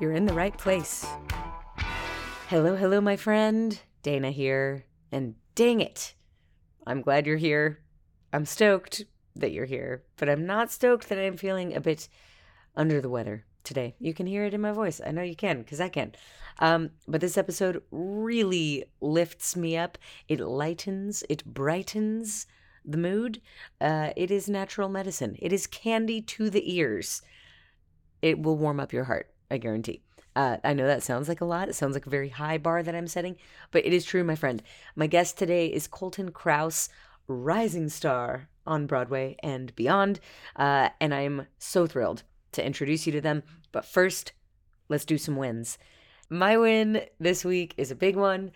you're in the right place. Hello, hello, my friend. Dana here. And dang it, I'm glad you're here. I'm stoked that you're here, but I'm not stoked that I'm feeling a bit under the weather today. You can hear it in my voice. I know you can, because I can. Um, but this episode really lifts me up. It lightens, it brightens the mood. Uh, it is natural medicine, it is candy to the ears. It will warm up your heart. I guarantee. Uh, I know that sounds like a lot. It sounds like a very high bar that I'm setting, but it is true, my friend. My guest today is Kolton Krouse, rising star on Broadway and beyond. Uh, and I'm so thrilled to introduce you to them. But first, let's do some wins. My win this week is a big one.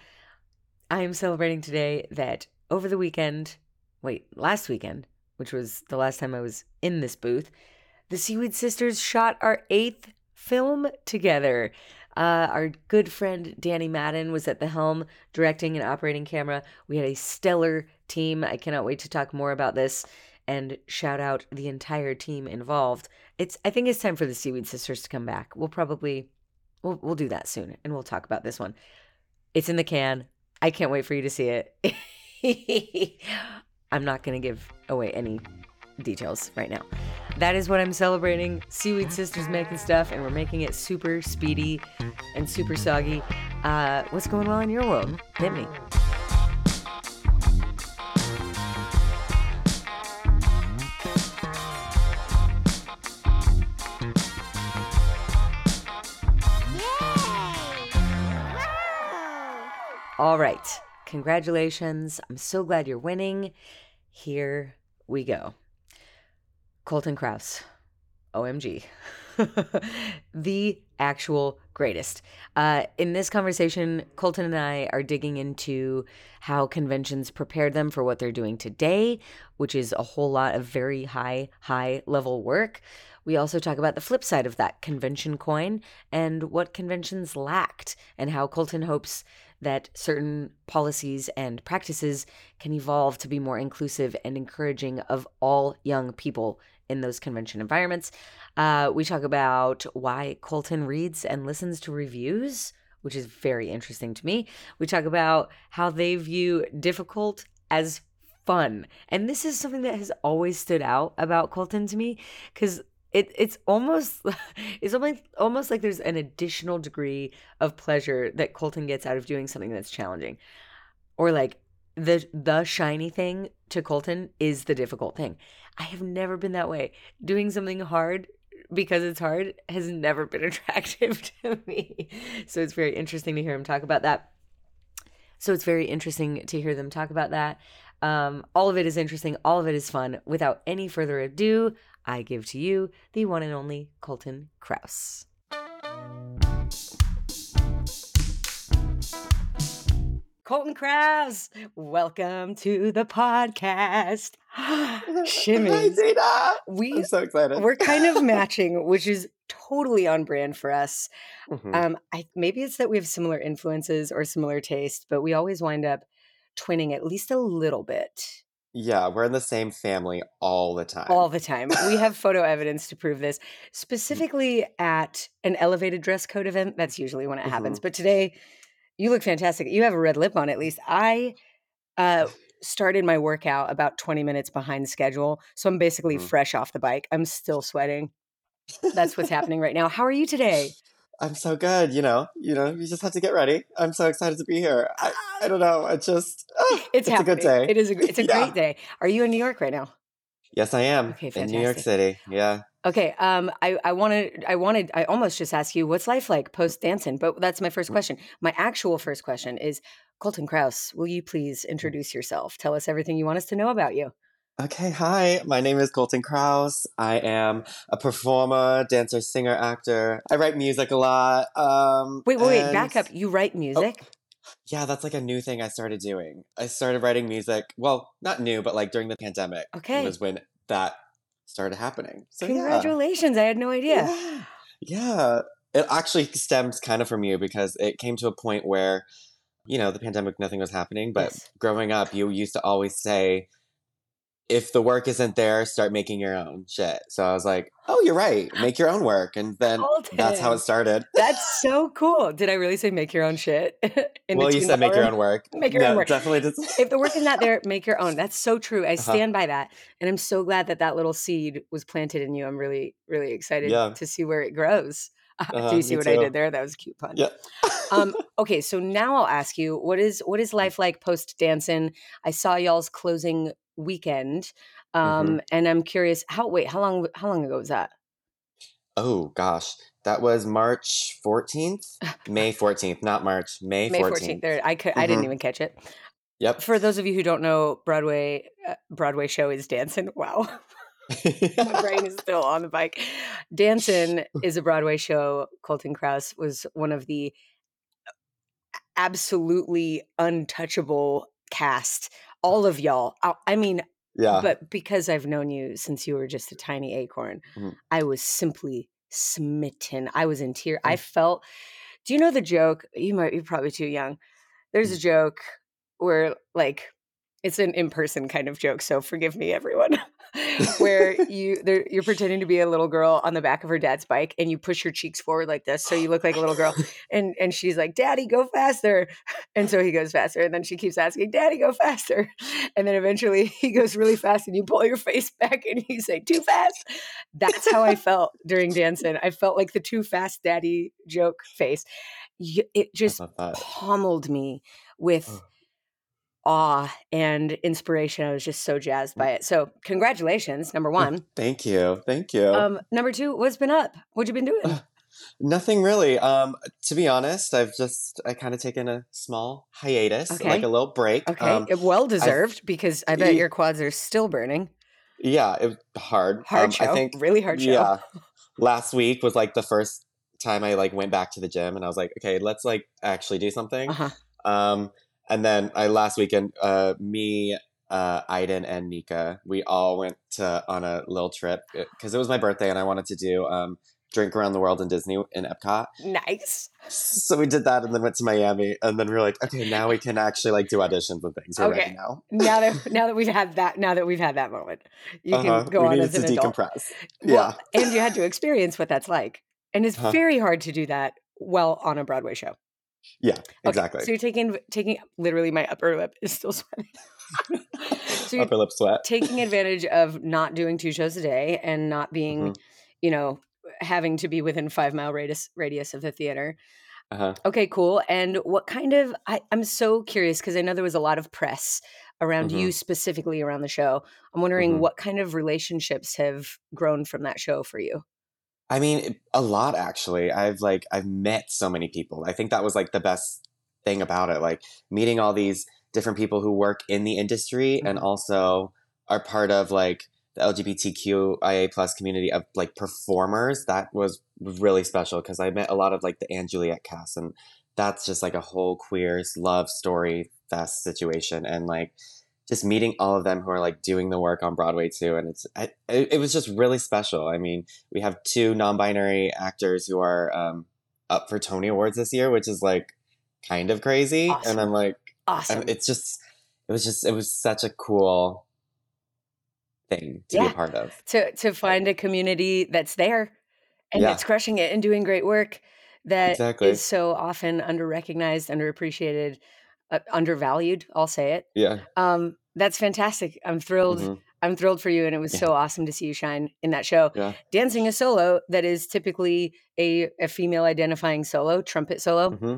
I am celebrating today that over the weekend, wait, last weekend, which was the last time I was in this booth, the Seaweed Sisters shot our eighth film together. Uh, our good friend Danny Madden was at the helm, directing and operating camera. We had a stellar team. I cannot wait to talk more about this and shout out the entire team involved. It's I think it's time for the Seaweed Sisters to come back. We'll probably we'll we'll do that soon and we'll talk about this one. It's in the can. I can't wait for you to see it. I'm not going to give away any details right now. That is what I'm celebrating. Seaweed Sisters making stuff, and we're making it super speedy and super soggy. Uh, what's going on in your world? Hit me. All right. Congratulations. I'm so glad you're winning. Here we go. Kolton Krouse. OMG. the actual greatest. Uh, in this conversation, Kolton and I are digging into how conventions prepared them for what they're doing today, which is a whole lot of very high, high level work. We also talk about the flip side of that convention coin and what conventions lacked, and how Kolton hopes that certain policies and practices can evolve to be more inclusive and encouraging of all young people in those convention environments. Uh, we talk about why Kolton reads and listens to reviews, which is very interesting to me. We talk about how they view difficult as fun. And this is something that has always stood out about Kolton to me because it it's almost it's almost almost like there's an additional degree of pleasure that Kolton gets out of doing something that's challenging. Or like the the shiny thing to Kolton is the difficult thing. I have never been that way. Doing something hard because it's hard has never been attractive to me. So it's very interesting to hear him talk about that. So it's very interesting to hear them talk about that. Um, all of it is interesting. All of it is fun. Without any further ado, I give to you the one and only Kolton Krouse. Kolton Krouse, welcome to the podcast. Shimmy. Hi. We, I'm so excited. We're kind of matching, which is totally on brand for us. Mhm. Um, I, maybe it's that we have similar influences or similar taste, but we always wind up twinning at least a little bit yeah, we're in the same family all the time. all the time. We have photo evidence to prove this, specifically at an elevated dress code event. That's usually when it happens. But today, you look fantastic. You have a red lip on, at least. I uh, started my workout about 20 minutes behind schedule. So I'm basically Mhm. fresh off the bike. I'm still sweating. That's what's happening right now. How are you today? I'm so good. You know, you know, you just have to get ready. I'm so excited to be here. I, I don't know. It just, ah, It's, a good day. It is a, it's a Yeah. great day. Are you in New York right now? Yes, I am Okay, in New York. City. Yeah. Okay. Um, I, I wanted, I wanted, I almost just asked you, what's life like post dancing? But that's my Mm. first question. My actual first question is, Kolton Krouse, will you please introduce yourself? Tell us everything you want us to know about you. Okay, hi. My name is Kolton Krouse. I am a performer, dancer, singer, actor. I write music a lot. Um, Wait, wait, wait. Back up. You write music? Yeah, that's like a new thing I started doing. I started writing music. Well, not new, but like during the pandemic Okay. was when that started happening. So yeah. Congratulations. I had no idea. Yeah. Yeah. It actually stems kind of from you because it came to a point where, you know, the pandemic, nothing was happening. But Yes. growing up, you used to always say, if the work isn't there, start making your own shit. So I was like, oh, you're right. Make your own work. And then that's how it started. That's so cool. Did I really say make your own shit? Well, you said make your own work. Make your no, own work. Definitely. Did. If the work is not there, make your own. That's so true. I Uh-huh. stand by that. And I'm so glad that that little seed was planted in you. I'm really, really excited Yeah. to see where it grows. Uh-huh, Do you see what I did there? That was a cute pun. Yeah. um, okay, so now I'll ask you, what is what is life like post dancing? I saw y'all's closing weekend. Um, Mm-hmm. and I'm curious, how wait, how long how long ago was that? Oh gosh, that was March fourteenth, May fourteenth, not March, May May 14th. There, I could I didn't Mhm. even catch it. Yep. For those of you who don't know, Broadway uh, Broadway show is Dancing. Wow. My brain is still on the bike. Dancing is a Broadway show. Kolton Krouse was one of the absolutely untouchable cast. All of y'all. I- I mean, yeah. but because I've known you since you were just a tiny acorn, Mhm. I was simply smitten. I was in tears. I Mm. felt. Do you know the joke? You might be probably too young. There's a Mm. joke where, like, it's an in-person kind of joke. So forgive me, everyone. where you you're pretending to be a little girl on the back of her dad's bike, and you push your cheeks forward like this, so you look like a little girl. And and she's like, "Daddy, go faster!" And so he goes faster, and then she keeps asking, "Daddy, go faster!" And then eventually he goes really fast, and you pull your face back, and you say, "Too fast." That's how I felt during dancing. I felt like the too fast daddy joke face. It just pummeled me with. Awe and inspiration. I was just so jazzed by it. So, congratulations, number one. Thank you. Thank you. Um, number two, what's been up? What you been doing? Nothing really. Um, to be honest, I've just I kind of taken a small hiatus, Okay. like a little break. Okay, Um, well deserved because I bet your quads are still burning. yeah, it was hard. Hard um, show, I think really hard show. Yeah. Last week was like the first time I like went back to the gym and I was like, okay, let's like actually do something. Uh-huh. Um, and then I last weekend, uh, me, uh, Aiden and Nika, we all went to on a little trip because it was my birthday and I wanted to do um drink around the world in Disney in Epcot. Nice. So we did that and then went to Miami and then we are like, okay, now we can actually like do auditions and things. We're Okay. ready now. Now that now that we've had that, now that we've had that moment, you Uh-huh. can go we on as to an adult. decompress. Well, and you had to experience what that's like, and it's Uh-huh. very hard to do that well on a Broadway show. Yeah, Okay, exactly. So you're taking taking literally my upper lip is still sweating. so Upper lip sweat. taking advantage of not doing two shows a day and not being, Mhm. you know, having to be within five mile radius radius of the theater. Uh-huh. Okay, cool. And what kind of I, I'm so curious because I know there was a lot of press around you specifically around the show. I'm wondering Mhm. what kind of relationships have grown from that show for you. I mean, a lot actually. I've like I've met so many people. I think that was like the best thing about it, like meeting all these different people who work in the industry and Mhm. also are part of like the LGBTQIA plus community of like performers. That was really special because I met a lot of like the & Juliet cast, and that's just like a whole queer love story fest situation, and like just meeting all of them who are like doing the work on Broadway too, and it's I, it, it was just really special. I mean, we have two non-binary actors who are um, up for Tony Awards this year, which is like kind of crazy, Awesome. and I'm like, Awesome. and it's just it was just it was such a cool thing to be a part of. to to find a community that's there and Yeah. that's crushing it and doing great work that is Exactly. so often under underrecognized, underappreciated, uh, undervalued. I'll say it. Yeah. Um, that's fantastic. I'm thrilled. Mhm. I'm thrilled for you, and it was Yeah. so awesome to see you shine in that show. Yeah. Dancing a solo that is typically a, a female identifying solo, trumpet solo, hmm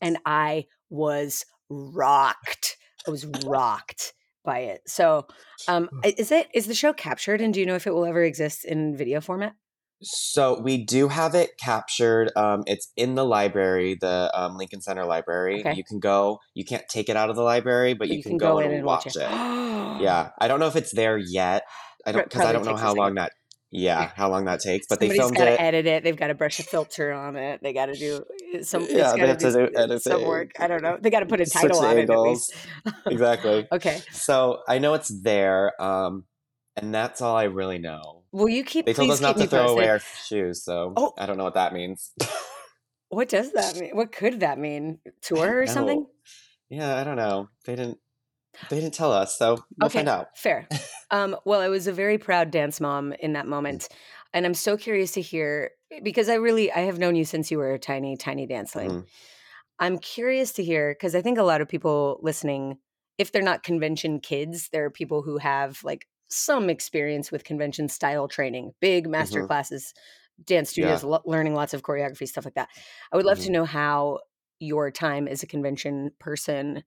and I was rocked. I was rocked by it. So, um, is it is the show captured, and do you know if it will ever exist in video format? So we do have it captured. Um, it's in the library, the um, Lincoln Center Library. Okay. You can go. You can't take it out of the library, but, you, can, go, and watch it. Yeah, I don't know if it's there yet. I don't because I don't know how long that. Yeah, how long that takes. But they filmed got to it. edit it. They've got to brush a filter on it. They got to do uh, some. it's Yeah, they gotta have to do s- some work. I don't know. They got to put a title on angles. it at least. Exactly. okay. So I know it's there, um, and that's all I really know. Will you keep? They told please us not to throw posted. away our shoes, so Oh. I don't know what that means. What does that mean? What could that mean? Tour or something? yeah, I don't know. They didn't. They didn't tell us, so we'll okay, find out. fair. Um, well, I was a very proud dance mom in that moment, and I'm so curious to hear because I really I have known you since you were a tiny, tiny danceling. Mhm. I'm curious to hear because I think a lot of people listening, if they're not convention kids, there are people who have like some experience with convention style training, big master Mhm. classes, dance studios, lo- learning lots of choreography, stuff like that. I would love to Mhm. know how your time as a convention person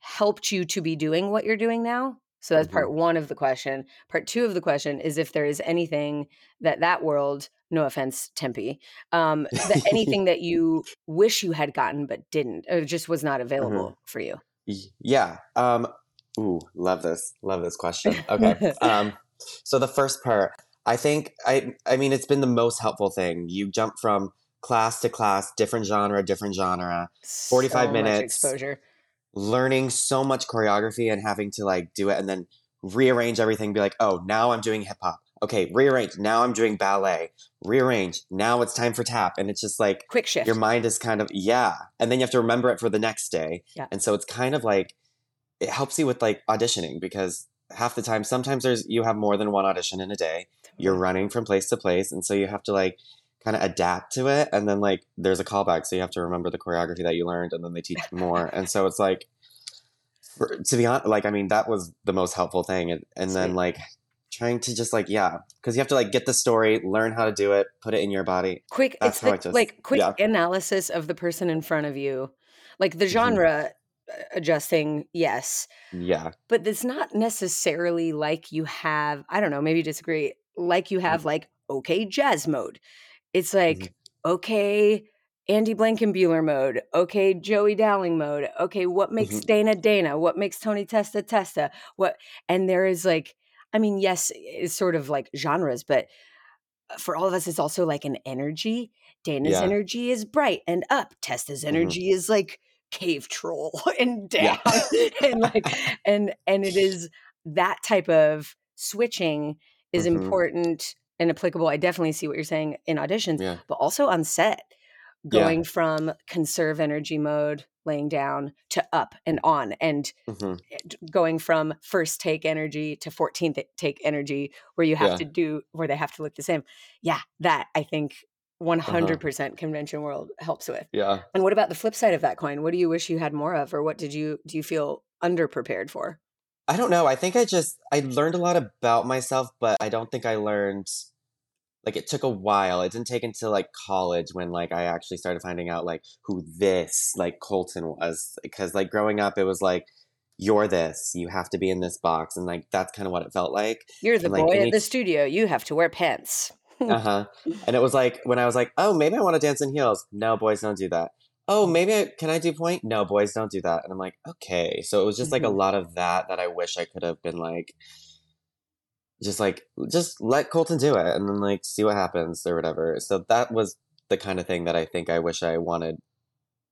helped you to be doing what you're doing now. So that's Mhm. part one of the question. Part two of the question is if there is anything that that world, no offense, Tempe, um, that anything that you wish you had gotten but didn't, or just was not available for you. Yeah. Um. Ooh, love this. Love this question. Okay. um. So the first part, I think, I, I mean, it's been the most helpful thing. You jump from class to class, different genre, different genre, 45 So minutes. exposure. learning so much choreography and having to like do it and then rearrange everything. Be like, oh, now I'm doing hip hop. Okay, rearrange. Now I'm doing ballet. Rearrange. Now it's time for tap. And it's just like Quick shift. your mind is kind of yeah and then you have to remember it for the next day Yeah. and so it's kind of like it helps you with like auditioning because half the time sometimes there's you have more than one audition in a day. You're running from place to place and so you have to like kind of adapt to it and then like there's a callback so you have to remember the choreography that you learned and then they teach more. And so it's like for, to be honest like i mean that was the most helpful thing and, and then like trying to just like yeah because you have to like get the story learn how to do it put it in your body. Quick That's it's how the just- like quick yeah. analysis of the person in front of you. Like the Mhm. genre adjusting yes yeah but it's not necessarily like you have i don't know maybe you disagree like you Mm-hmm. have like okay jazz mode it's like okay andy blankenbuehler mode okay joey dowling mode okay what makes Mhm. dana dana what makes tony testa testa what and there is like i mean yes it's sort of like genres but uh, for all of us it's also like an energy dana's Yeah. energy is bright and up testa's Mhm. energy is like cave troll and down Yeah. and like and and it is that type of switching is Mhm. important and applicable i definitely see what you're saying in auditions Yeah. but also on set Yeah. going from conserve energy mode laying down to up and on and hmm going from first take energy to 14th take energy where you have Yeah. to do where they have to look the same yeah that i think Uh-huh. 100% convention world helps with Yeah. and what about the flip side of that coin what do you wish you had more of or what did you do you feel underprepared for I don't know. I think I just I learned a lot about myself, but I don't think I learned like it took a while. It didn't take until like college when like I actually started finding out like who this like Kolton was because like growing up it was like you're this, you have to be in this box and like that's kind of what it felt like. you're the And, like, boy any at the studio you have to wear pants Uh-huh. And it was like when I was like, "Oh, maybe I want to dance in heels." No, boys don't do that. Oh, maybe I, can I do pointe? No, boys don't do that. And I'm like, "Okay." So it was just like a Mhm. lot of that that I wish I could have been like just like just let Kolton do it and then like see what happens or whatever. So that was the kind of thing that I think I wish I wanted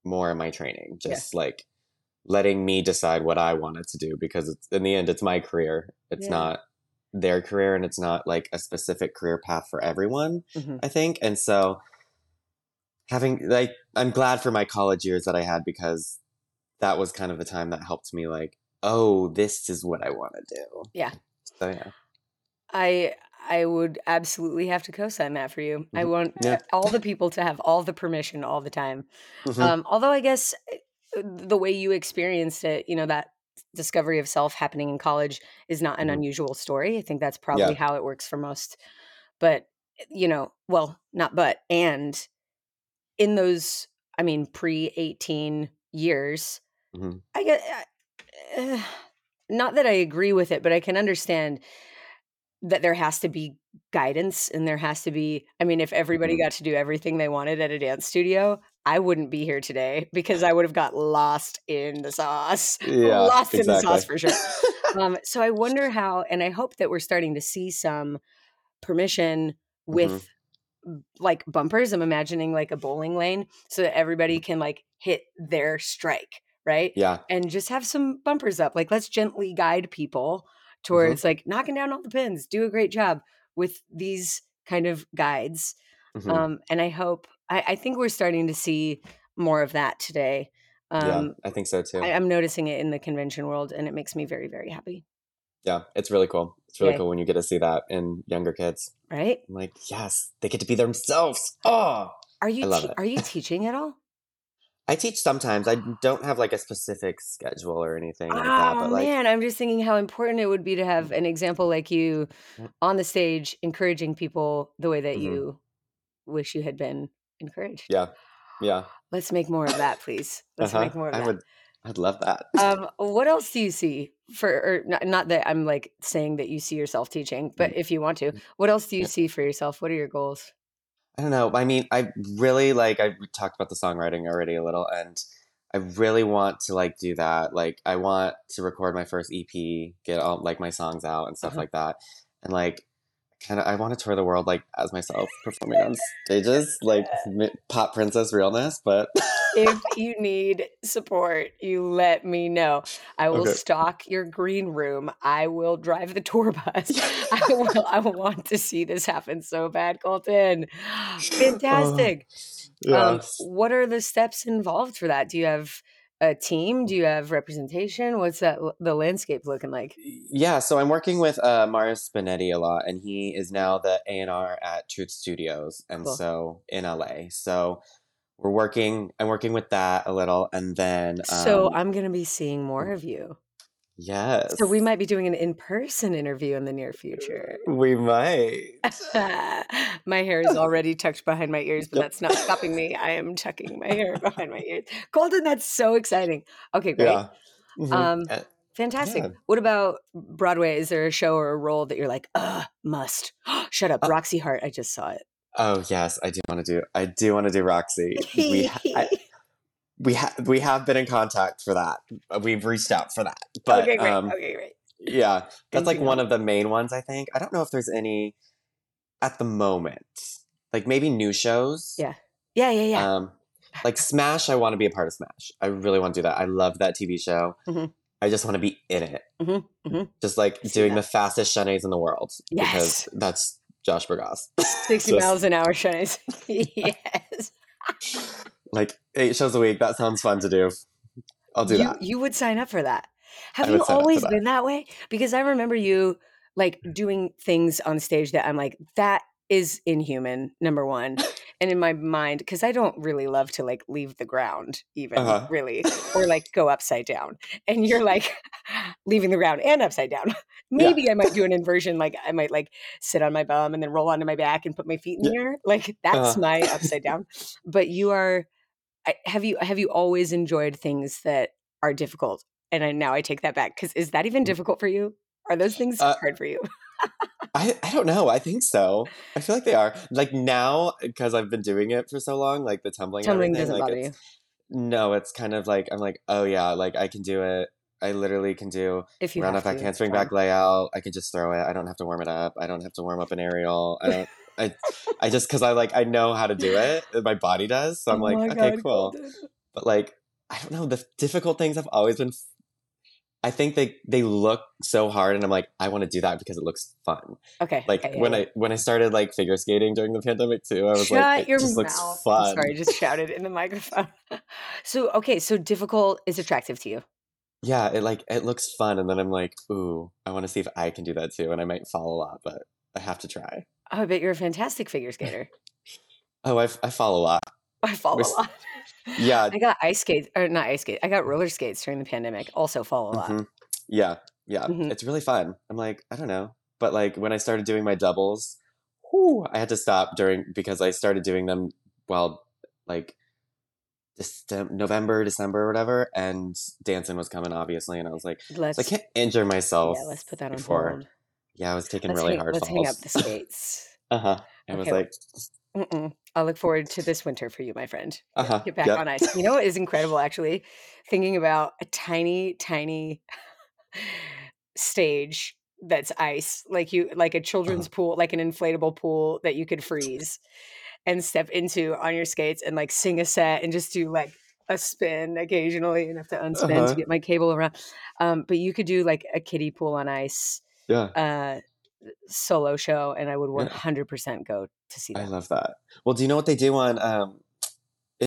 more in my training. Yeah. Just like letting me decide what I wanted to do because it's in the end it's my career. It's Yeah. not their career and it's not like a specific career path for everyone. Mhm. I think. And so having like I'm glad for my college years that I had because that was kind of the time that helped me like, oh, this is what I want to do. Yeah. So yeah. I I would absolutely have to co-sign that for you. I Mhm. want Yeah. all the people to have all the permission all the time. Mhm. Um, although I guess uh, the way you experienced it, you know, that discovery of self happening in college is not an Mhm. unusual story. I think that's probably Yeah. how it works for most. But you know, well, not but and in those, I mean, pre eighteen years, Mhm. I get. Uh, not that I agree with it, but I can understand that there has to be guidance and there has to be I mean if everybody Mhm. got to do everything they wanted at a dance studio, I wouldn't be here today because I would have got lost in the sauce. Yeah, lost in the sauce for sure. Um, so I wonder how, and I hope that we're starting to see some permission Mhm. with b- like bumpers. I'm imagining like a bowling lane so that everybody can like hit their strike, right? Yeah. And just have some bumpers up. Like let's gently guide people Mhm. towards like knocking down all the pins. Do a great job with these kind of guides. Mhm. Um, and I hope I, I think we're starting to see more of that today. yeah, Um, I think so too. I, I'm noticing it in the convention world, and it makes me very, very happy. yeah, it's really cool. It's really cool when you get to see that in younger kids. Right? I'm like, yes, they get to be themselves. Oh, Are you te- are you teaching at all? I teach sometimes. I don't have like a specific schedule or anything like that, Oh but like, man, I'm just thinking how important it would be to have an example like you Mm. on the stage, encouraging people the way that Mhm. you wish you had been encouraged. yeah, yeah. Let's make more of that, please. Let's huh. make more of I that. would. I'd love that. Um, what else do you see for? Or not, not that I'm like saying that you see yourself teaching, but if you want to, what else do you Mm. Yeah. see for yourself? What are your goals? I don't know. I mean, I really like. I talked about the songwriting already a little, and I really want to like do that. Like, I want to record my first EP, get all like my songs out and stuff Uh-huh. like that, and like kind of. I want to tour the world like as myself, performing on stages, like pop princess realness. But if you need support, you let me know. I will okay, stock your green room. I will drive the tour bus. I will. I want to see this happen so bad, Kolton. Fantastic. Um, yes. what are the steps involved for that? Do you have a team? Do you have representation? What's that the landscape looking like? Yeah, so I'm working with uh, Mario Spinetti a lot, and he is now the A and R at Truth Studios, and Cool. so in LA. So we're working. I'm working with that a little, and then So um, I'm going to be seeing more of you. Yes, So we might be doing an in-person interview in the near future. we might. my hair is already tucked behind my ears, but Yep. that's not stopping me. I am tucking my hair behind my ears. Kolton, that's so exciting. Okay, great. Yeah. Mhm. Um, Uh, fantastic. yeah. What about Broadway? Is there a show or a role that you're like, uh, must? Shut up, Uh, Roxy Hart. I just saw it. oh yes, I do want to do. I do want to do Roxy. We I, we have we have been in contact for that. We've reached out for that, but okay, great. um, okay, great. yeah, that's like Anything one of the main ones. I think. I don't know if there's any at the moment. Like maybe new shows. Yeah. Yeah, yeah, yeah. Um, like Smash, I want to be a part of Smash. I really want to do that. I love that TV show. Mhm. I just want to be in it, Mhm, mhm. just like doing that. the fastest chaînés in the world Yes. because that's Josh Bergasse. 60 Just miles an hour, chaînés. yes. like eight shows a week. That sounds fun to do. I'll do you, that. You would sign up for that. Have you would sign up for always that. been that way? Because I remember you like doing things on stage that I'm like, that is inhuman, number one. And in my mind, because I don't really love to like leave the ground, even Uh-huh. really, or like go upside down. And you're like leaving the ground and upside down. Yeah. Maybe I might do an inversion, like I might like sit on my bum and then roll onto my back and put my feet in Yeah. the air. Like that's Uh-huh. my upside down. But you are I, have you have you always enjoyed things that are difficult? And I now I take that back because is that even difficult for you? Are those things Uh, hard for you? I, I don't know. I think so. I feel like they are. Like now, because I've been doing it for so long, like the tumbling, Tumbling doesn't like bother you No, it's kind of like I'm like, oh yeah, like I can do it. I literally can do if you have off back handspring fine. back layout. I can just throw it. I don't have to warm it up. I don't have to warm up an aerial. I don't. I I just because I like I know how to do it. Uh, my body does. So Oh I'm like, okay, god, cool. Kolton. But like, I don't know. The difficult things have always been. I think they they look so hard, and I'm like, I want to do that because it looks fun. Okay. Like okay, when yeah. I when I started like figure skating during the pandemic too, I was Shut like, it your just mouth. looks I'm sorry, I just shouted in the microphone. so okay, so difficult is attractive to you. Yeah, it like it looks fun, and then I'm like, ooh, I want to see if I can do that too, and I might fall a lot, but I have to try. Oh, I bet you're a fantastic figure skater. Oh, I, I fall a lot. I fall We're a lot. Yeah, I got ice skates, or not ice skates. I got roller skates during the pandemic. Also fall a lot. hmm yeah, yeah. Mhm. It's really fun. I'm like, I don't know, but like when I started doing my doubles, whew, I had to stop during because I started doing them while like Decem- November, December, whatever, and dancing was coming obviously, and I was like, Let's I can't injure myself yeah, let's put that on before. hold. Yeah, I was taking let's really hang, hard let's hang up falls. the skates. uh huh. I was Okay. like, Mm-mm. I'll look forward to this winter for you, my friend. uh huh. Get back Yep. on ice. You know what is incredible, actually? Thinking about a tiny, tiny stage that's ice, like you, like a Uh-huh. children's pool, like an inflatable pool that you could freeze and step into on your skates and like sing a set and just do like a spin occasionally and have to unspin to Uh-huh. get my cable around. Um, but you could do like a kiddie pool on ice Yeah. uh, solo show, and I would Yeah. 100% go to see that. I love that. Well, do you know what they do on um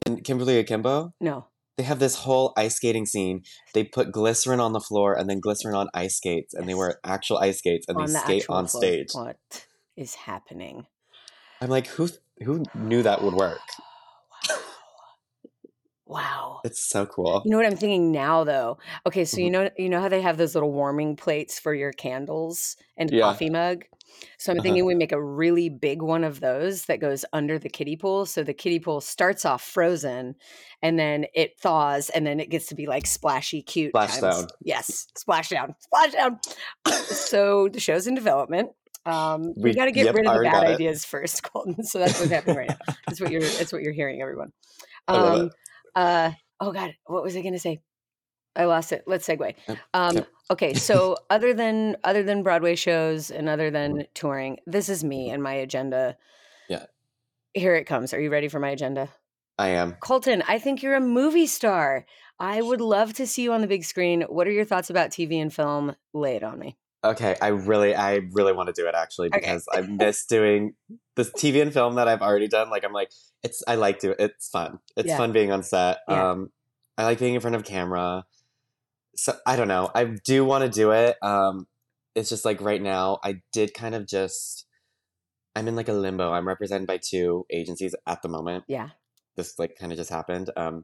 in Kimberly Akimbo? No. They have this whole ice skating scene. They put glycerin on the floor and then glycerin on ice skates, and they wear actual ice skates and on they the skate on floor. stage. What is happening? I'm like, who who knew that would work? Wow. It's so cool. You know what I'm thinking now though? Okay, so you Mhm. know you know how they have those little warming plates for your candles and Yeah. coffee mug? So I'm Uh-huh. thinking we make a really big one of those that goes under the kiddie pool. So the kiddie pool starts off frozen and then it thaws and then it gets to be like splashy cute Splash times. down. Yes, splash down. Splash down. so the show's in development. Um, we, We got to get yep, rid of the already bad got it. ideas first, Kolton. So that's what's happening right now. That's what you're. That's what you're hearing, everyone. I love Um, it. Uh, oh God, what was I going to say? I lost it. Let's segue. Um, yep. okay, so other than other than Broadway shows and other than touring, this is me and my agenda. Yeah. Here it comes. Are you ready for my agenda? I am. Kolton, I think you're a movie star. I would love to see you on the big screen. What are your thoughts about TV and film? Lay it on me. Okay, I really, I really want to do it actually Okay. because I miss doing this TV and film that I've already done. Like I'm like, it's I like to. It's fun. It's Yeah. fun being on set. Yeah. Um, I like being in front of camera. So I don't know. I do want to do it. Um, it's just like right now, I did kind of just. I'm in like a limbo. I'm represented by two agencies at the moment. Yeah. This like kind of just happened. Um,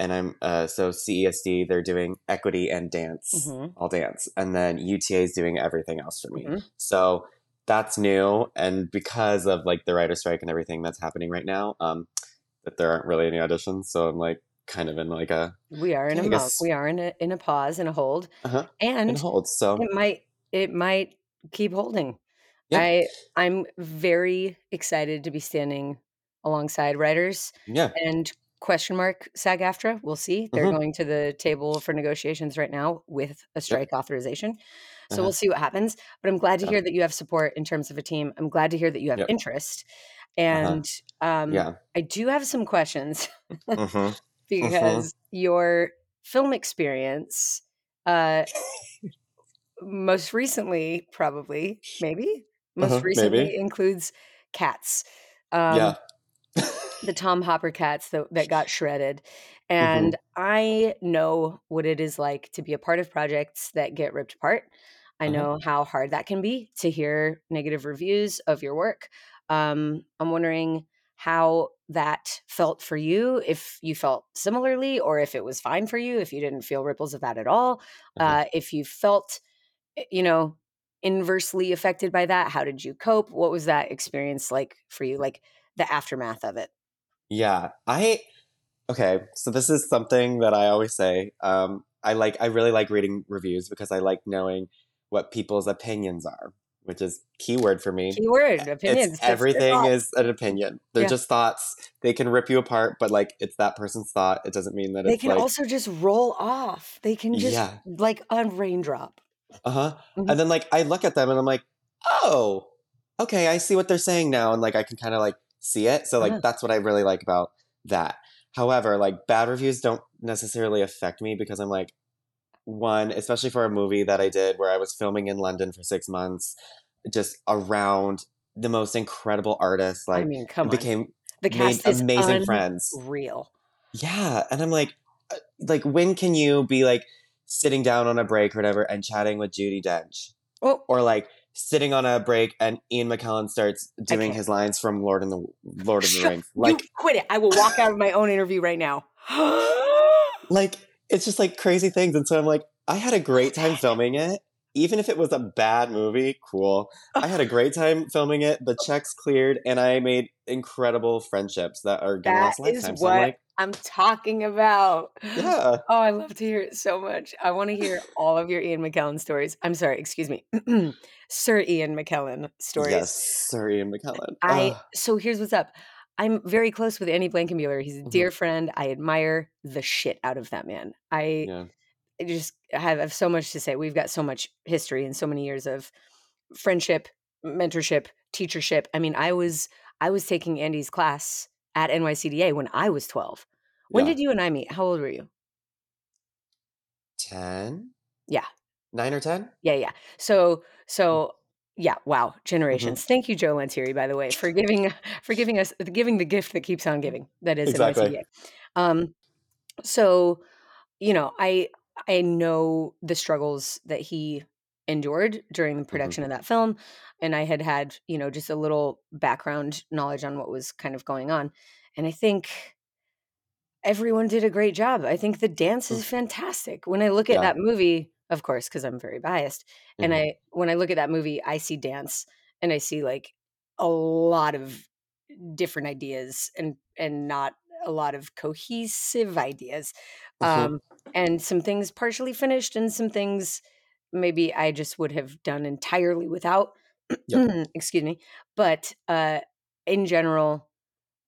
and I'm uh so CESD. They're doing equity and dance hmm all dance and then UTA is doing everything else for me. Mhm. So that's new and because of like the writer strike and everything that's happening right now, um that there aren't really any auditions, so I'm like kind of in like a We are in a I mo- guess- we are in a in a pause and a hold, uh-huh and in hold. So it might it might keep holding. Yeah. I I'm very excited to be standing alongside writers yeah. and question mark SAG AFTRA. We'll see. They're Mhm. going to the table for negotiations right now with a strike authorization. So Uh-huh. we'll see what happens. But I'm glad to hear that you have support in terms of a team. I'm glad to hear that you have Yep. interest. And um, Yeah. I do have some questions hmm because your film experience, uh, most recently, probably, maybe, most Uh-huh, recently maybe. includes Cats. Um, yeah. the Tom Hooper cats that, that got shredded. Mm-hmm. And I know what it is like to be a part of projects that get ripped apart. I Uh-huh. know how hard that can be to hear negative reviews of your work. Um, I'm wondering how that felt for you, if you felt similarly, or if it was fine for you, if you didn't feel ripples of that at all, Uh-huh. uh, if you felt, eh, you know, inversely affected by that. How did you cope? What was that experience like for you? Like the aftermath of it? Yeah, I okay. So this is something that I always say. Um, I like. I really like reading reviews because I like knowing what people's opinions are, which is keyword for me. Keyword opinions. It's everything is an opinion. They're Yeah. just thoughts. They can rip you apart, but like it's that person's thought. It doesn't mean that They can like also just roll off. They can just Yeah. like a raindrop. uh huh. Mhm. And then like I look at them and I'm like, oh, okay, I see what they're saying now, and like I can kind of like see it. So like Uh-huh. that's what I really like about that. However, like bad reviews don't necessarily affect me because I'm like, one, especially for a movie that I did where I was filming in London for six months, just around the most incredible artists, like I mean, come on. became the made cast is amazing friends. Real. Yeah, and I'm like, uh, like when can you be like sitting down on a break or whatever and chatting with Judi Dench, Oh, or like sitting on a break and Ian McKellen starts doing his lines from Lord and the Lord of the Rings, you like quit it. I will walk out of my own interview right now. like it's just like crazy things, and so I'm like, I had a great time filming it. Even if it was a bad movie, cool. I had a great time filming it. The checks cleared, and I made incredible friendships that are gonna That last lifetime. So I'm what like, I'm talking about. Yeah. Oh, I love to hear it so much. I want to hear all of your Ian McKellen stories. I'm sorry, excuse me. Sir Ian McKellen stories. Yes, Sir Ian McKellen. I Ugh. so here's what's up. I'm very close with Andy Blankenbuehler. He's a Mhm. dear friend. I admire the shit out of that man. I Yeah. I just have, have so much to say. We've got so much history and so many years of friendship, mentorship, teachership. I mean, I was I was taking Andy's class at NYCDA when I was 12. When Yeah. did you and I meet? How old were you? 10? Yeah. 9 or 10? Yeah, yeah. So Mm. so yeah, wow, Mm-hmm. generations. Thank you, Joe Lanteri, by the way, for giving for giving us giving the gift that keeps on giving. That is Exactly. NYCDA. Um, so you know, I I know the struggles that he endured during Mm-hmm. the production of that film, and I had had you know just a little background knowledge on what was kind of going on, and I think everyone did a great job. I think the dance is fantastic. When I look at. Yeah. that movie, of course, because I'm very biased, and Mhm. I when I look at that movie, I see dance and I see like a lot of different ideas and and not a lot of cohesive ideas. Mhm. Um and some things partially finished and some things maybe I just would have done entirely without. Excuse me. But uh in general,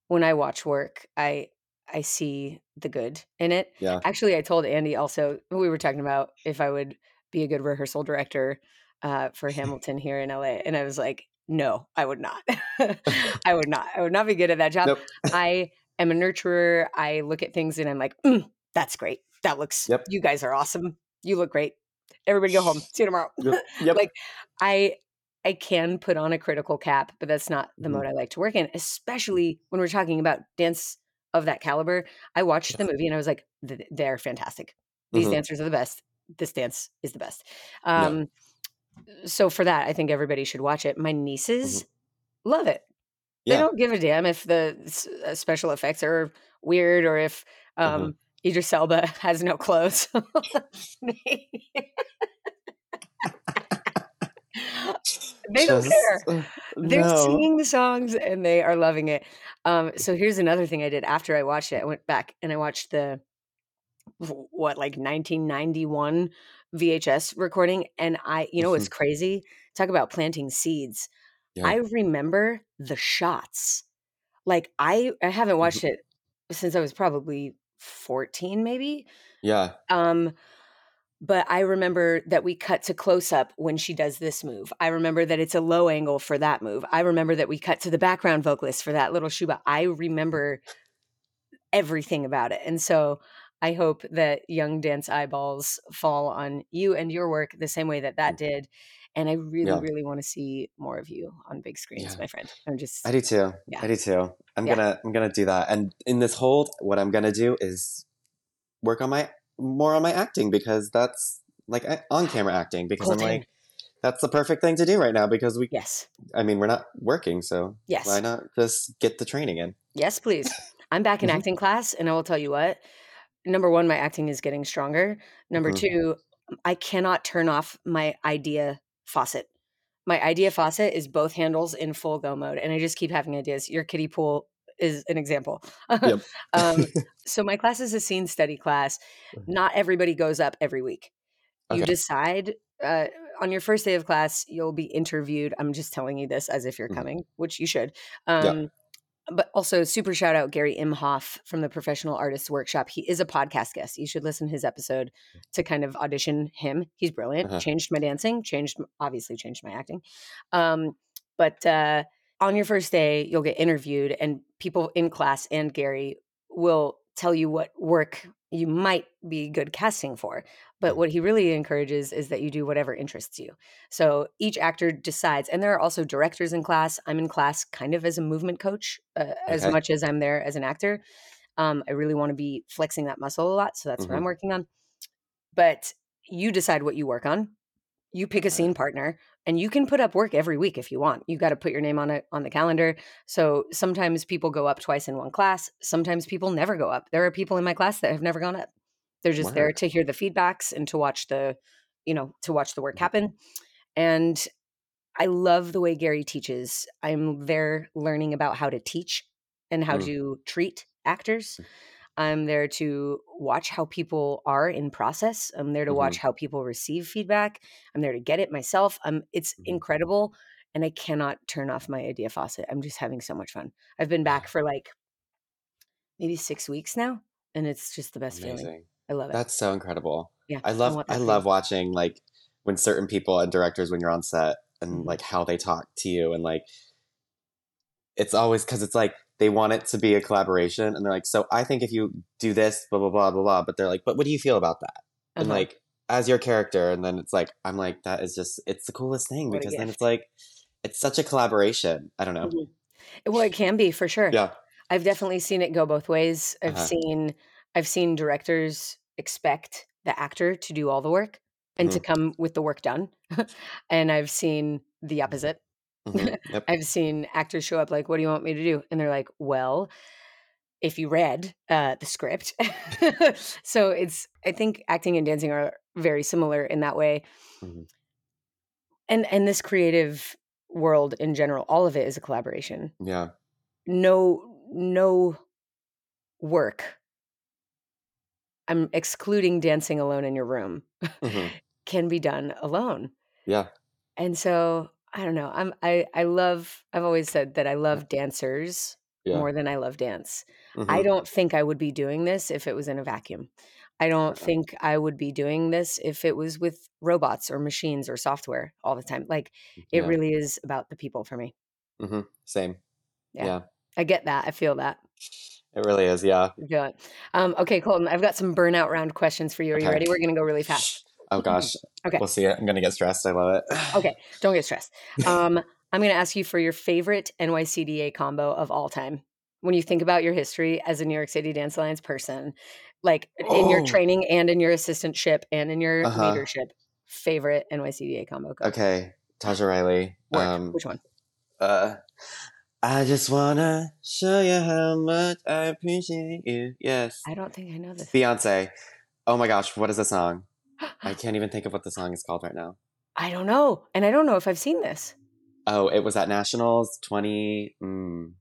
when I watch work, I I see the good in it. Yeah. Actually, I told Andy also we were talking about if I would be a good rehearsal director uh, for Hamilton here in LA, and I was like, no, I would not. I would not. I would not be good at that job. Nope. I am a nurturer. I look at things and I'm like, "Mm, that's great. That looks. Yep. You guys are awesome. You look great. Everybody go home. See you tomorrow. Yep. Yep. like I I can put on a critical cap, but that's not the Mhm. mode I like to work in, especially when we're talking about dance of that caliber. I watched the movie and I was like, they're fantastic. These Mhm. dancers are the best. This dance is the best. Yeah. Um, So for that, I think everybody should watch it. My nieces love it. They. Yeah. don't give a damn if the s- uh, special effects are weird or if um, Mhm. Idris Elba has no clothes. they don't Just- care. They're no. singing the songs and they are loving it. Um, so here's another thing I did after I watched it. I went back and I watched the w- what like 1991 VHS recording, and I, you know, what's crazy? Talk about planting seeds. I remember the shots. Like I, I haven't watched it since I was probably 14, maybe. yeah. Um, but I remember that we cut to close up when she does this move. I remember that it's a low angle for that move. I remember that we cut to the background vocalist for that little shuba. I remember everything about it. And so I hope that young dance eyeballs fall on you and your work the same way that that did. And I really, Yeah. really want to see more of you on big screens, Yeah. my friend. I'm just I do too. Yeah. I do too. I'm gonna I'm gonna do that. And in this hold, what I'm gonna do is work on my more on my acting because that's like on camera acting because I'm like that's the perfect thing to do right now because we yes. I mean we're not working so Yes. why not just get the training in? Yes, please. I'm back in Mhm. acting class, and I will tell you what. Number one, my acting is getting stronger. Number Mhm. two, I cannot turn off my idea faucet. My idea faucet is both handles in full go mode, and I just keep having ideas. Your kiddie pool is an example. Yep. um, so my class is a scene study class. Mhm. Not everybody goes up every week. You decide uh, on your first day of class, you'll be interviewed. I'm just telling you this as if you're Mhm. coming, which you should. Um, but also, super shout out Gary Imhoff from the Professional Artists Workshop. He is a podcast guest. You should listen to his episode to kind of audition him. He's brilliant. Uh-huh. Changed my dancing, changed obviously changed my acting. Um, but uh, on your first day, you'll get interviewed, and people in class and Gary will tell you what work you might be good casting for. But what he really encourages is that you do whatever interests you. So each actor decides, and there are also directors in class. I'm in class kind of as a movement coach, uh, as much as I'm there as an actor. Um, I really want to be flexing that muscle a lot, so that's what I'm Mhm. working on. But you decide what you work on. You pick a scene partner, and you can put up work every week if you want. You got to put your name on it on the calendar. So sometimes people go up twice in one class. Sometimes people never go up. There are people in my class that have never gone up. They're just there to hear the feedbacks and to watch the, you know, to watch the work happen. And I love the way Gary teaches. I'm there learning about how to teach and how Mm. to treat actors. I'm there to watch how people are in process. I'm there to watch Mm-hmm. how people receive feedback. I'm there to get it myself. Um, it's Mhm. incredible, and I cannot turn off my idea faucet. I'm just having so much fun. I've been back for like maybe six weeks now, and it's just the best feeling. I love it. That's so incredible. yeah, I love I you. love watching like when certain people and directors when you're on set and Mhm. like how they talk to you and like it's always because it's like they want it to be a collaboration and they're like so I think if you do this blah blah blah blah blah but they're like but what do you feel about that and Uh-huh. like as your character and then it's like I'm like that is just it's the coolest thing What because then it's like it's such a collaboration I don't know Mhm. Well, it can be for sure. yeah I've definitely seen it go both ways. I've Uh-huh. seen I've seen directors expect the actor to do all the work and to come with the work done. and I've seen the opposite. Mhm. yep I've seen actors show up like, "What do you want me to do?" And they're like, "Well, if you read uh, the script." so it's I think acting and dancing are very similar in that way. Mhm. And and this creative world in general, all of it is a collaboration. yeah No no work. I'm excluding dancing alone in your room Mhm. can be done alone. yeah And so I don't know. I'm I I love I've always said that I love dancers yeah more than I love dance. I Mhm. don't think I would be doing this if it was in a vacuum. I don't Yeah. think I would be doing this if it was with robots or machines or software all the time. Like it yeah really is about the people for me. Mhm. same Yeah. yeah I get that. I feel that. it really is yeah I it. Um, okay, Kolton, I've got some burnout round questions for you. Are you ready? We're gonna go really fast. Oh gosh. Okay. We'll see it. I'm gonna get stressed. I love it. Okay, don't get stressed. Um, I'm going to ask you for your favorite NYCDA combo of all time. When you think about your history as a New York City Dance Alliance person, like in your Oh. training and in your assistantship and in your Uh-huh. leadership, favorite NYCDA combo. Go. Okay. Taja Riley. Um Which one? uh I just wanna show you how much I appreciate you. Yes. I don't think I know this. Beyonce. Oh my gosh, what is the song? I can't even think of what the song is called right now. I don't know, and I don't know if I've seen this. Oh, it was at Nationals 20. Mm,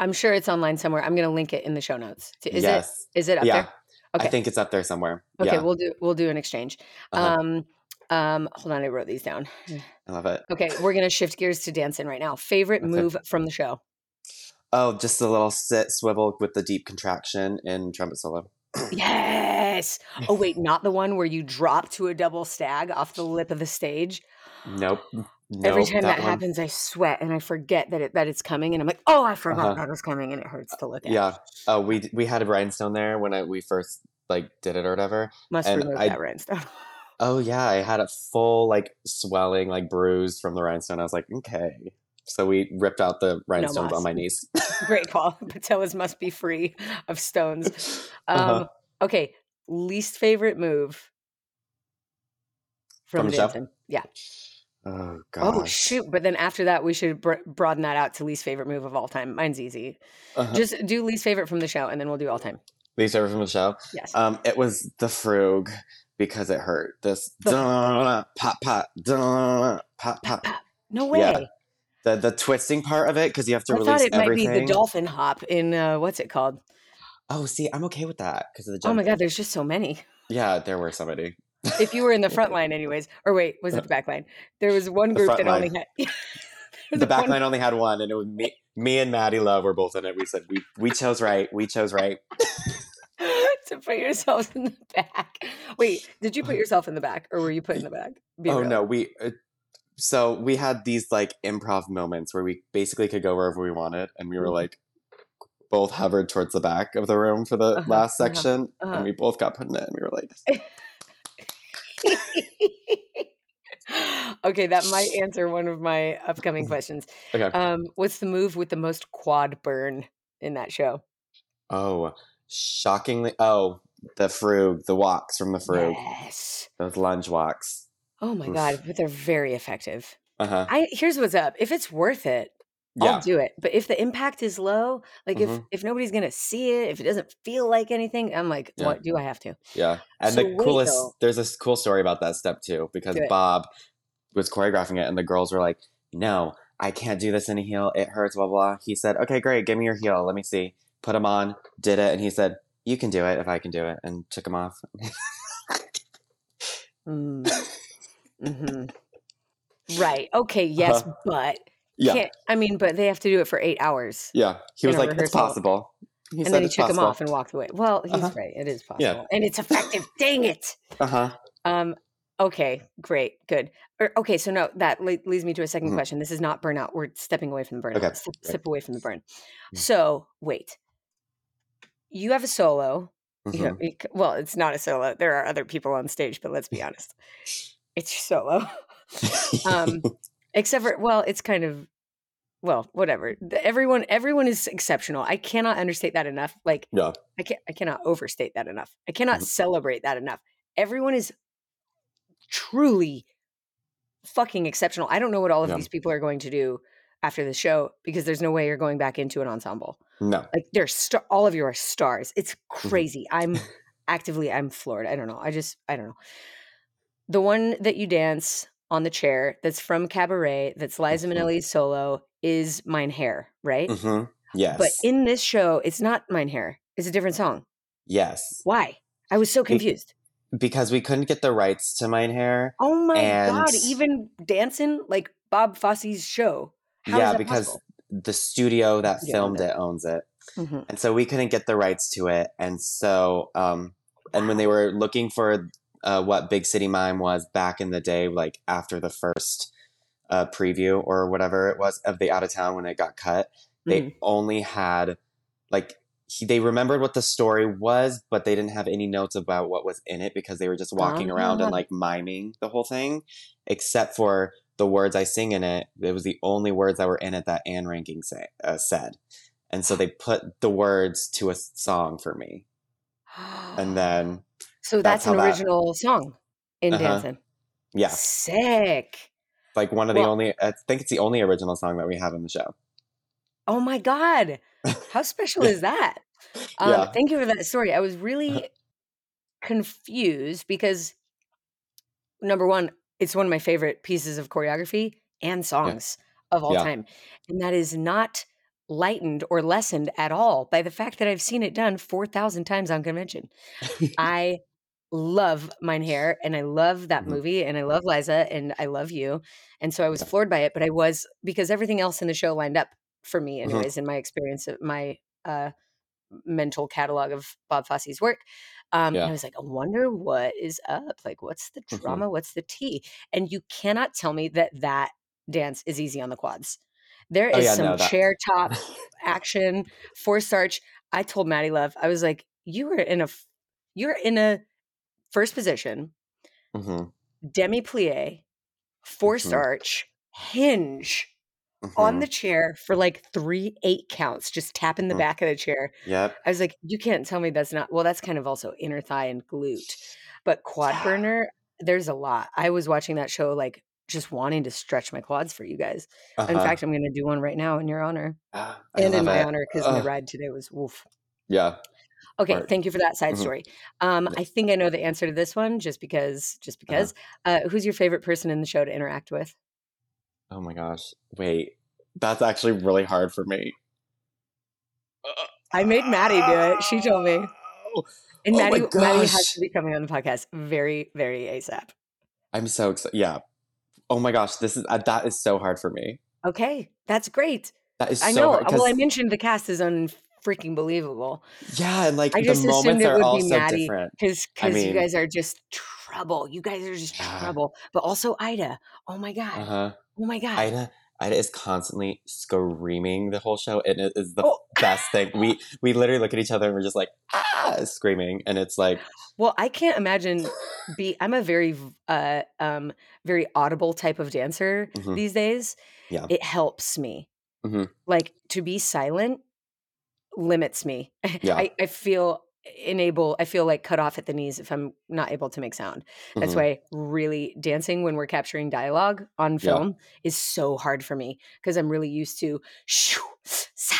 I'm sure it's online somewhere. I'm going to link it in the show notes. Is yes. it? Is it up yeah. there? Okay. I think it's up there somewhere. Okay, yeah. we'll do we'll do an exchange. Uh-huh. Um, um, hold on, I wrote these down. I love it. Okay, we're gonna shift gears to dancing right now. Favorite Okay. move from the show? Oh, just a little sit swivel with the deep contraction in trumpet solo. Yes. Oh wait, not the one where you drop to a double stag off the lip of the stage. Nope. Every Nope, time that, one- happens, I sweat and I forget that it that it's coming, and I'm like, oh, I forgot Uh-huh. that was coming, and it hurts to look at. Yeah. Oh, we we had a rhinestone there when I, we first like did it or whatever. must and remove I- that rhinestone. Oh yeah, I had a full like swelling, like bruise from the rhinestone. I was like, okay. So we ripped out the rhinestones mas. on my knees. Great call. Patellas must be free of stones. Um, Uh-huh. Okay, least favorite move from, From the show? Yeah. oh gosh. Oh shoot! But then after that, we should br- broaden that out to least favorite move of all time. Mine's easy. Uh-huh. Just do least favorite from the show, and then we'll do all time. Least favorite from the show. Yes. Um, it was the frug because it hurt. This pop pop dun, pop pop. no way. yeah. The the twisting part of it because you have to I release thought it everything. might be the dolphin hop in uh, what's it called? oh, see, I'm okay with that because of the Oh my god, there's just so many. Yeah, there were so many. If you were in the front line, anyways, or wait, was it the back line? There was one group that only had. the back line only had one, and it was me, me and Maddie Love were both in it. We said we we chose right. We chose right. to put yourself in the back. Wait, did you put yourself in the back, or were you put in the back? Be oh real. no, we. Uh, so we had these like improv moments where we basically could go wherever we wanted, and we were Mhm. like both hovered towards the back of the room for the Uh-huh, last uh-huh, section, uh-huh. and we both got put in it, and we were like, okay, that might answer one of my upcoming questions. okay, Um, what's the move with the most quad burn in that show? oh, shockingly, oh, the frug, the walks from the frug, Yes. those lunge walks. Oh my Oof. god, but they're very effective. Uh huh. I here's what's up. If it's worth it, Yeah. I'll do it. But if the impact is low, like if Mhm. if nobody's gonna see it, if it doesn't feel like anything, I'm like, Yeah. what do I have to? Yeah. And So the coolest there's this cool story about that step too, because Do it. Bob was choreographing it and the girls were like, No, I can't do this in a heel. It hurts, blah blah. He said, Okay, great, give me your heel. Let me see. Put him on, did it, and he said, you can do it if I can do it, and took them off. Mm. Hmm Right. Okay. Yes, Uh-huh. but Yeah. I mean, but they have to do it for eight hours, yeah. He was like, "It's possible." He and then he took them possible. off and walked away. Well, he's Uh-huh. right. It is possible, Yeah. and it's effective. Dang it. Uh huh. Um. Okay. Great. Good. Er, okay. So no, that le- leads me to a 2nd Mhm. question. This is not burnout. We're stepping away from the burnout. Okay, Step, step away from the burn. Mhm. So wait. You have a solo. You hmm you c- well, it's not a solo. There are other people on stage, but let's be honest, it's solo. um, except for well, it's kind of well, whatever. Everyone, everyone is exceptional. I cannot understate that enough. Like yeah. I can't, I cannot overstate that enough. I cannot Mhm. celebrate that enough. Everyone is truly fucking exceptional. I don't know what all of Yeah. these people are going to do after the show because there's no way you're going back into an ensemble. No. Like they're star- all of you are stars. It's Mm-hmm. crazy. I'm actively I'm floored. I don't know. I just I don't know. The one that you dance on the chair that's from Cabaret, that's Liza Mhm. Minnelli's solo, is Mein Herr, right? hmm Yes. But in this show, it's not Mein Herr. It's a different song. yes. Why? I was so Be- confused. Because we couldn't get the rights to Mein Herr. Oh my god! Even dancing like Bob Fosse's show. How is yeah, because possible? the studio that Studio filmed owned it owns it. Mhm. and so we couldn't get the rights to it and so um and when they were looking for uh, what big city mime was back in the day like after the first uh, preview or whatever it was of the out of town when it got cut they Mhm. only had like he, they remembered what the story was but they didn't have any notes about what was in it because they were just walking around Ah. and like miming the whole thing except for the words i sing in it it was the only words that were in it that Ann Reinking say, uh, said and so they put the words to a song for me and then so that's that's, an how that- original song in Uh-huh. dancing. yeah Sick. like one of the only i think it's the only original song that we have in the show Oh my god! How special is that? Um, Yeah. Thank you for that story. I was really confused because number one, it's one of my favorite pieces of choreography and songs of all Yeah. time, and that is not lightened or lessened at all by the fact that I've seen it done four thousand times on convention. I love Mein Herr and I love that Mhm. movie and I love Liza and I love you. And so I was floored by it, but I was because everything else in the show lined up for me Mhm. anyways in my experience of my uh mental catalog of Bob Fosse's work. Um and Yeah. I was like, I wonder what is up. Like what's the Mhm. drama? What's the tea? And you cannot tell me that that dance is easy on the quads. There is Oh, yeah, some no, that- chair top action, forced arch. I told Maddie Love, I was like, you were in a, you're in a first position, hmm demi plie, forced Mhm. arch, hinge on the chair for like three eight counts, just tapping the Mm. back of the chair. yep I was like, you can't tell me that's not well, that's kind of also inner thigh and glute. But quad Yeah. burner, there's a lot. I was watching that show like just wanting to stretch my quads for you guys. In Uh-huh. fact, I'm gonna do one right now in your honor. I And in my it. honor, because my ride today was woof. yeah Okay, Word. thank you for that side Mhm. story. Um, Yeah. I think I know the answer to this one just because just Uh-huh. because. Uh, who's your favorite person in the show to interact with? oh my gosh wait that's actually really hard for me I made Maddie do it. She told me. Oh, And Oh Maddie, Maddie has to be coming on the podcast very, very ASAP. i'm so excited yeah oh my gosh this is uh, that is so hard for me Okay, that's great. that is I so know. hard, Well, I mentioned the cast is unfreaking believable yeah and like I the just assumed moments it are would all be so Maddie. different because I you guys are just trouble. You guys are just Yeah. trouble. But also Ida. Oh my god. uh-huh Oh my god. Ida Ida is constantly screaming the whole show, and it is the Oh. best thing. We we literally look at each other and we're just like ah screaming, and it's like Well, I can't imagine be I'm a very uh um very audible type of dancer Mhm. these days. Yeah. It helps me. Mhm. Like to be silent limits me. Yeah. I, I feel enable I feel like cut off at the knees if I'm not able to make sound. That's mhm. why really dancing when we're capturing dialogue on Yeah. film is so hard for me because I'm really used to shoo, sa,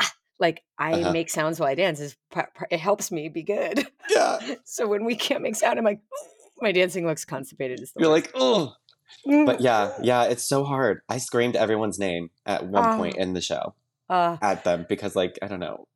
ah. like I Uh-huh. make sounds while I dance. Is it helps me be good. yeah. so when we can't make sound, I'm like, my dancing looks constipated. Is the You're worst. like oh, Mm, but yeah, yeah, it's so hard. I screamed everyone's name at one point Ah. in the show uh, at them because like I don't know,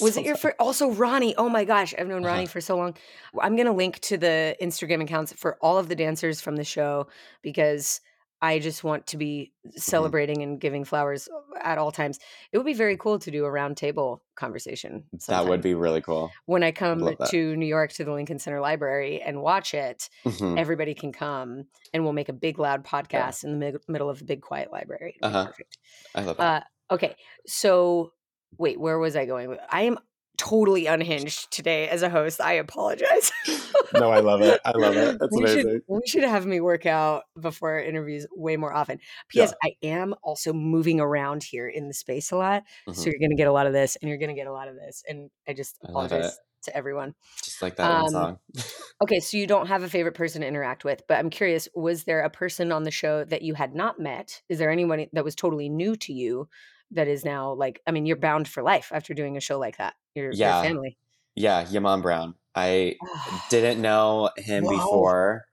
Was it your first? Also, Ronnie. Oh my gosh, I've known Ronnie Uh-huh. for so long. I'm going to link to the Instagram accounts for all of the dancers from the show because I just want to be Mm-hmm. celebrating and giving flowers at all times. It would be very cool to do a round table conversation. That would be really cool. when I come to New York to the Lincoln Center Library and watch it. Mhm. Everybody can come, and we'll make a big loud podcast in the mid- middle of the big quiet library. Uh-huh. Perfect. I love that. Uh, okay, so wait, where was I going? I am totally unhinged today as a host. I apologize. no, I love it. I love it. That's we amazing. should we should have me work out before our interviews way more often. P.S. I am also moving around here in the space a lot, so Mhm. you're going to get a lot of this, and you're going to get a lot of this, and I just I love apologize it. to everyone. Just like that um, song. Okay, so you don't have a favorite person to interact with, but I'm curious, was there a person on the show that you had not met? Is there anyone that was totally new to you that is now like, I mean, you're bound for life after doing a show like that. Your, your family. Yeah, Yeman Brown. I ah. didn't know him Wow. before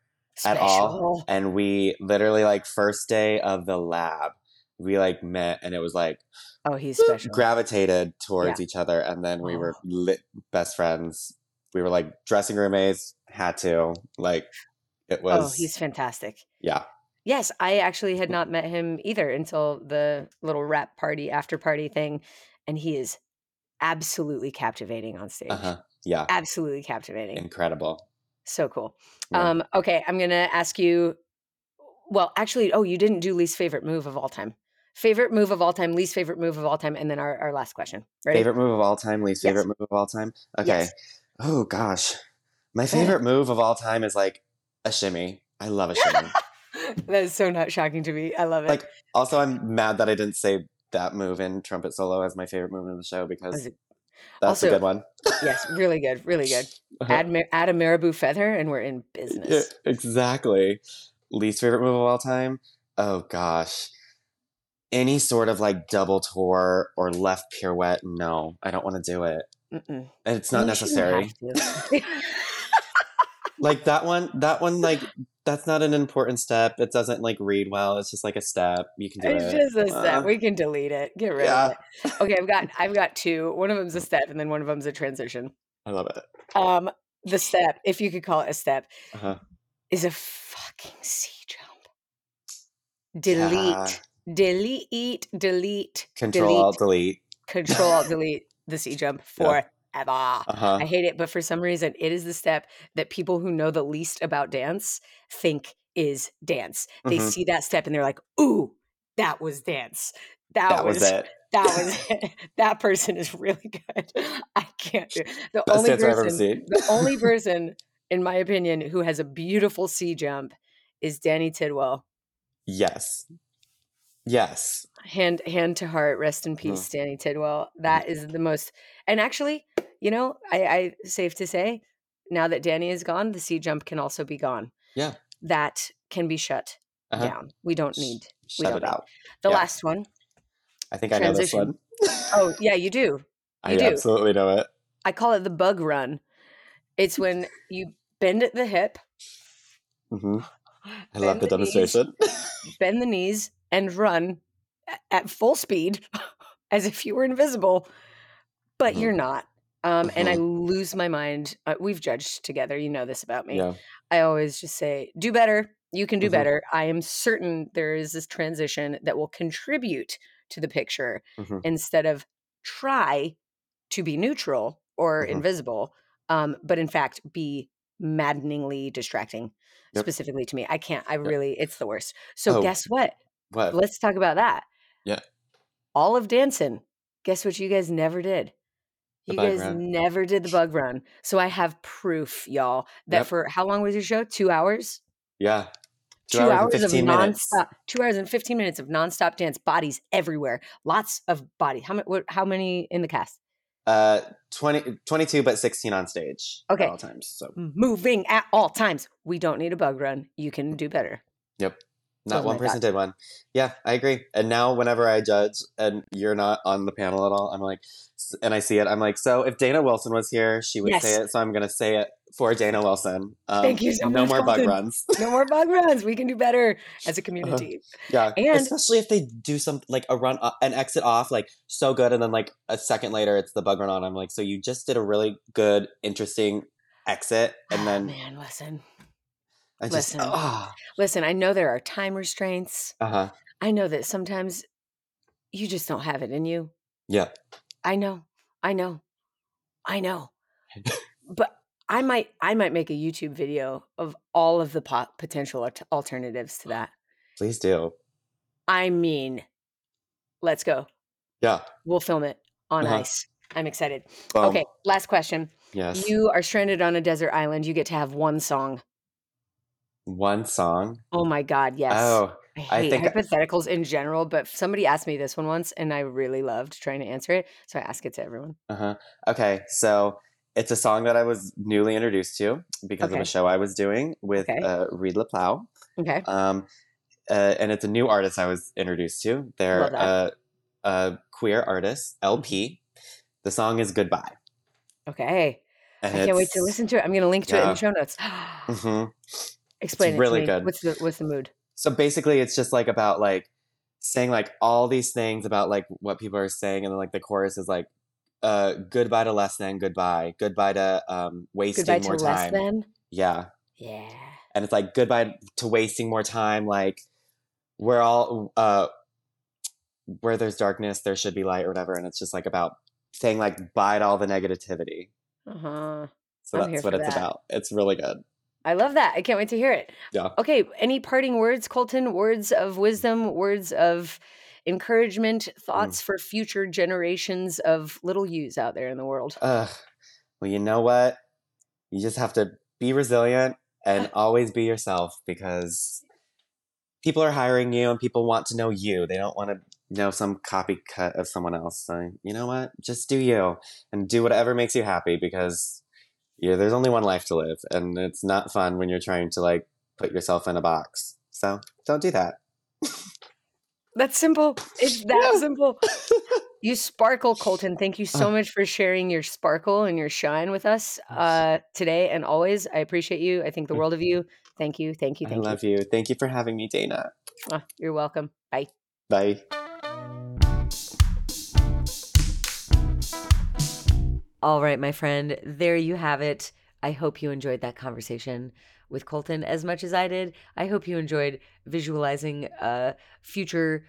at all. And we literally like first day of the lab, we like met and it was like Oh, he's special. gravitated towards each other and then we were Oh. lit best friends. We were like dressing room mates, had to. Like it was oh, he's fantastic. yeah. Yes, I actually had not met him either until the little wrap party after party thing, and he is absolutely captivating on stage. Uh-huh. Yeah. Absolutely captivating. Incredible. So cool. Yeah. Um, okay, I'm gonna ask you. Well, actually, oh, you didn't do least favorite move of all time. Favorite move of all time, least favorite move of all time, and then our, our last question. Ready? Favorite move of all time, least Yes. favorite move of all time? Okay. Yes. Oh gosh. My favorite move of all time is like a shimmy. I love a shimmy. That is so not shocking to me. I love it. like also I'm mad that I didn't say that move in trumpet solo as my favorite move in the show because that's Also- a good one. yes, really good, really good. Uh-huh. Add, add a marabou feather, and we're in Yeah, business. exactly. Least favorite move of all time? Oh gosh. Any sort of like double tour or left pirouette, no, I don't want to do it. Mm-mm. And It's not necessary. Like that one, that one, like that's not an important step. It doesn't like read well. It's just like a step. You can do it's it. just a step. Uh, we can delete it. Get rid yeah. of it. Okay, I've got I've got two. One of them's a step, and then one of them's a transition. I love it. Um, the step, if you could call it a step, Uh-huh. is a fucking C jump. Delete, delete, eat. delete, Control delete, Alt Delete. control, alt, delete the C jump forever. Uh-huh. I hate it, but for some reason, it is the step that people who know the least about dance think is dance. They Mhm. see that step and they're like, "Ooh, that was dance. That, That was, was it. that was it. that person is really good. I can't do the Best only ever person, the only person, in my opinion, who has a beautiful C jump is Danny Tidwell. Yes. Yes. Hand hand to heart, rest in peace, Danny Tidwell. That is the most. And actually, you know, I, I safe to say, now that Danny is gone, the C jump can also be gone. Yeah. That can be shut Uh-huh. down. We don't need we Shut don't it need- out. the Yeah. last one. I think I know this one. Oh yeah, you do. I do. absolutely know it. I call it the bug run. It's when you bend at the hip, hmm I love the knees, demonstration. bend the knees, and run at full speed as if you were invisible, but Mhm. you're not. Um, And I lose my mind. Uh, we've judged together. You know this about me. yeah. I always just say, do better. You can do Mhm. better. I am certain there is this transition that will contribute to the picture Mhm. instead of try to be neutral or Mhm. invisible, um, but in fact be maddeningly distracting, Yep. specifically to me. I can't, I really, it's the worst. So Oh. guess what? What? Let's talk about that. Yeah. All of dancing. Guess what you guys never did? You guys run. never did the bug run. So I have proof, y'all, that Yep. for how long was your show? Two hours? Yeah. Two, hours, and of 15 minutes. nonstop. Two hours and fifteen minutes of nonstop dance. Bodies everywhere. Lots of body. How many? How many in the cast? Uh, 20, 22, but 16 on stage Okay. at all times. So Moving at all times. We don't need a bug run. You can do better. Yep. Not Those one person did one. Yeah, I agree. And now, whenever I judge and you're not on the panel at all, I'm like, and I see it, I'm like, so if Dana Wilson was here, she would say it. So I'm going to say it for Dana Wilson. Um, Thank you so No much, more bug runs. No more bug runs. We can do better as a community. Yeah, And- especially if they do some like a run, uh, an exit off, like so good, and then like a second later, it's the bug run on. I'm like, so you just did a really good, interesting exit, and Oh, then man, listen, I just, listen. ah, listen. I know there are time restraints. uh huh, I know that sometimes you just don't have it in you. yeah, I know. I know. I know. but I might I might make a YouTube video of all of the po- potential alternatives to that. please do, I mean, let's go. yeah, We'll film it on Uh-huh. ice. I'm excited. Boom. Okay, last question. yes, You are stranded on a desert island. You get to have one song. One song. Oh my god, yes. Oh, I I hate think- hypotheticals in general, but somebody asked me this one once and I really loved trying to answer it. So I ask it to everyone. Uh huh. Okay, so it's a song that I was newly introduced to because of Okay. a show I was doing with Okay. uh, Reed Luplau. Okay. Um, uh, and it's a new artist I was introduced to. They're that. a, a queer artist, LP. The song is Goodbye. Okay. And I can't wait to it's- listen to it. I'm going to link to it in Yeah. the show notes. Mhm. Explain it really good. What's the what's the mood? So basically, it's just like about like saying like all these things about like what people are saying, and then like the chorus is like, uh, "Goodbye to less than goodbye, goodbye to um, wasting Goodbye more to time." less than. Yeah, Yeah. and it's like goodbye to wasting more time like we're all uh where there's darkness there should be light or whatever and it's just like about saying like bye to all the negativity Uh huh. so I'm that's what it's that. about it's really good I love that. I can't wait to hear it. Yeah. Okay. Any parting words, Kolton? Words of wisdom, words of encouragement, Mm. thoughts for future generations of little yous out there in the world. Ugh. well you know what you just have to be resilient and always be yourself because people are hiring you and people want to know you they don't want to know some copycat of someone else so you know what just do you and do whatever makes you happy because yeah, there's only one life to live, and it's not fun when you're trying to like put yourself in a box. So don't do that. That's simple. It's that Yeah. simple. You sparkle, Kolton. Thank you so Uh. much for sharing your sparkle and your shine with us uh, today and always. I appreciate you. I think the world of you. Thank you. Thank you. I Thank you. love you. Thank you for having me, Dana. Mwah. You're welcome. Bye. Bye. All right, my friend, there you have it. I hope you enjoyed that conversation with Kolton as much as I did. I hope you enjoyed visualizing uh, future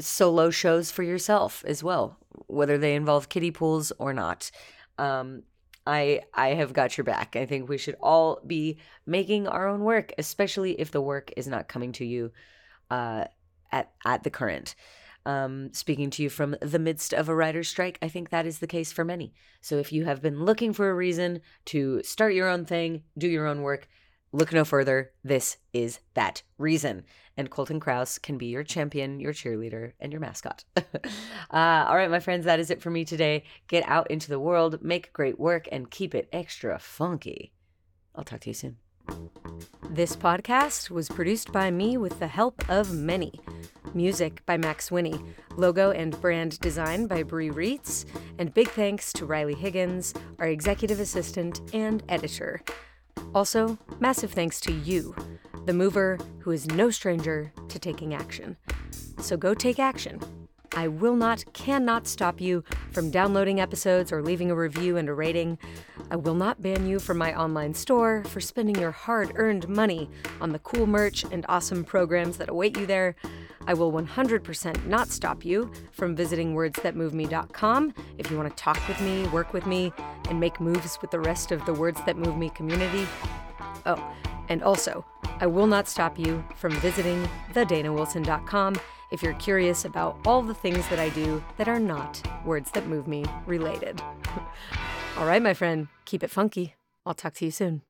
solo shows for yourself as well, whether they involve kiddie pools or not. Um, I I have got your back. I think we should all be making our own work, especially if the work is not coming to you uh, at at the current. Um, speaking to you from the midst of a writer's strike, I think that is the case for many. So if you have been looking for a reason to start your own thing, do your own work, look no further. This is that reason. And Kolton Krouse can be your champion, your cheerleader, and your mascot. uh, all right, my friends, that is it for me today. Get out into the world, make great work, and keep it extra funky. I'll talk to you soon. This podcast was produced by me with the help of many. Music by Max Winnie, logo and brand design by Brie Reitz, and big thanks to Riley Higgins, our executive assistant and editor. Also, massive thanks to you, the mover who is no stranger to taking action. So go take action. I will not, cannot stop you from downloading episodes or leaving a review and a rating. I will not ban you from my online store for spending your hard earned money on the cool merch and awesome programs that await you there. I will 100% not stop you from visiting wordsthatmoveme.com if you want to talk with me, work with me, and make moves with the rest of the Words That Move Me community. Oh, and also, I will not stop you from visiting thedanawilson.com if you're curious about all the things that I do that are not Words That Move Me related. all right, my friend, keep it funky. I'll talk to you soon.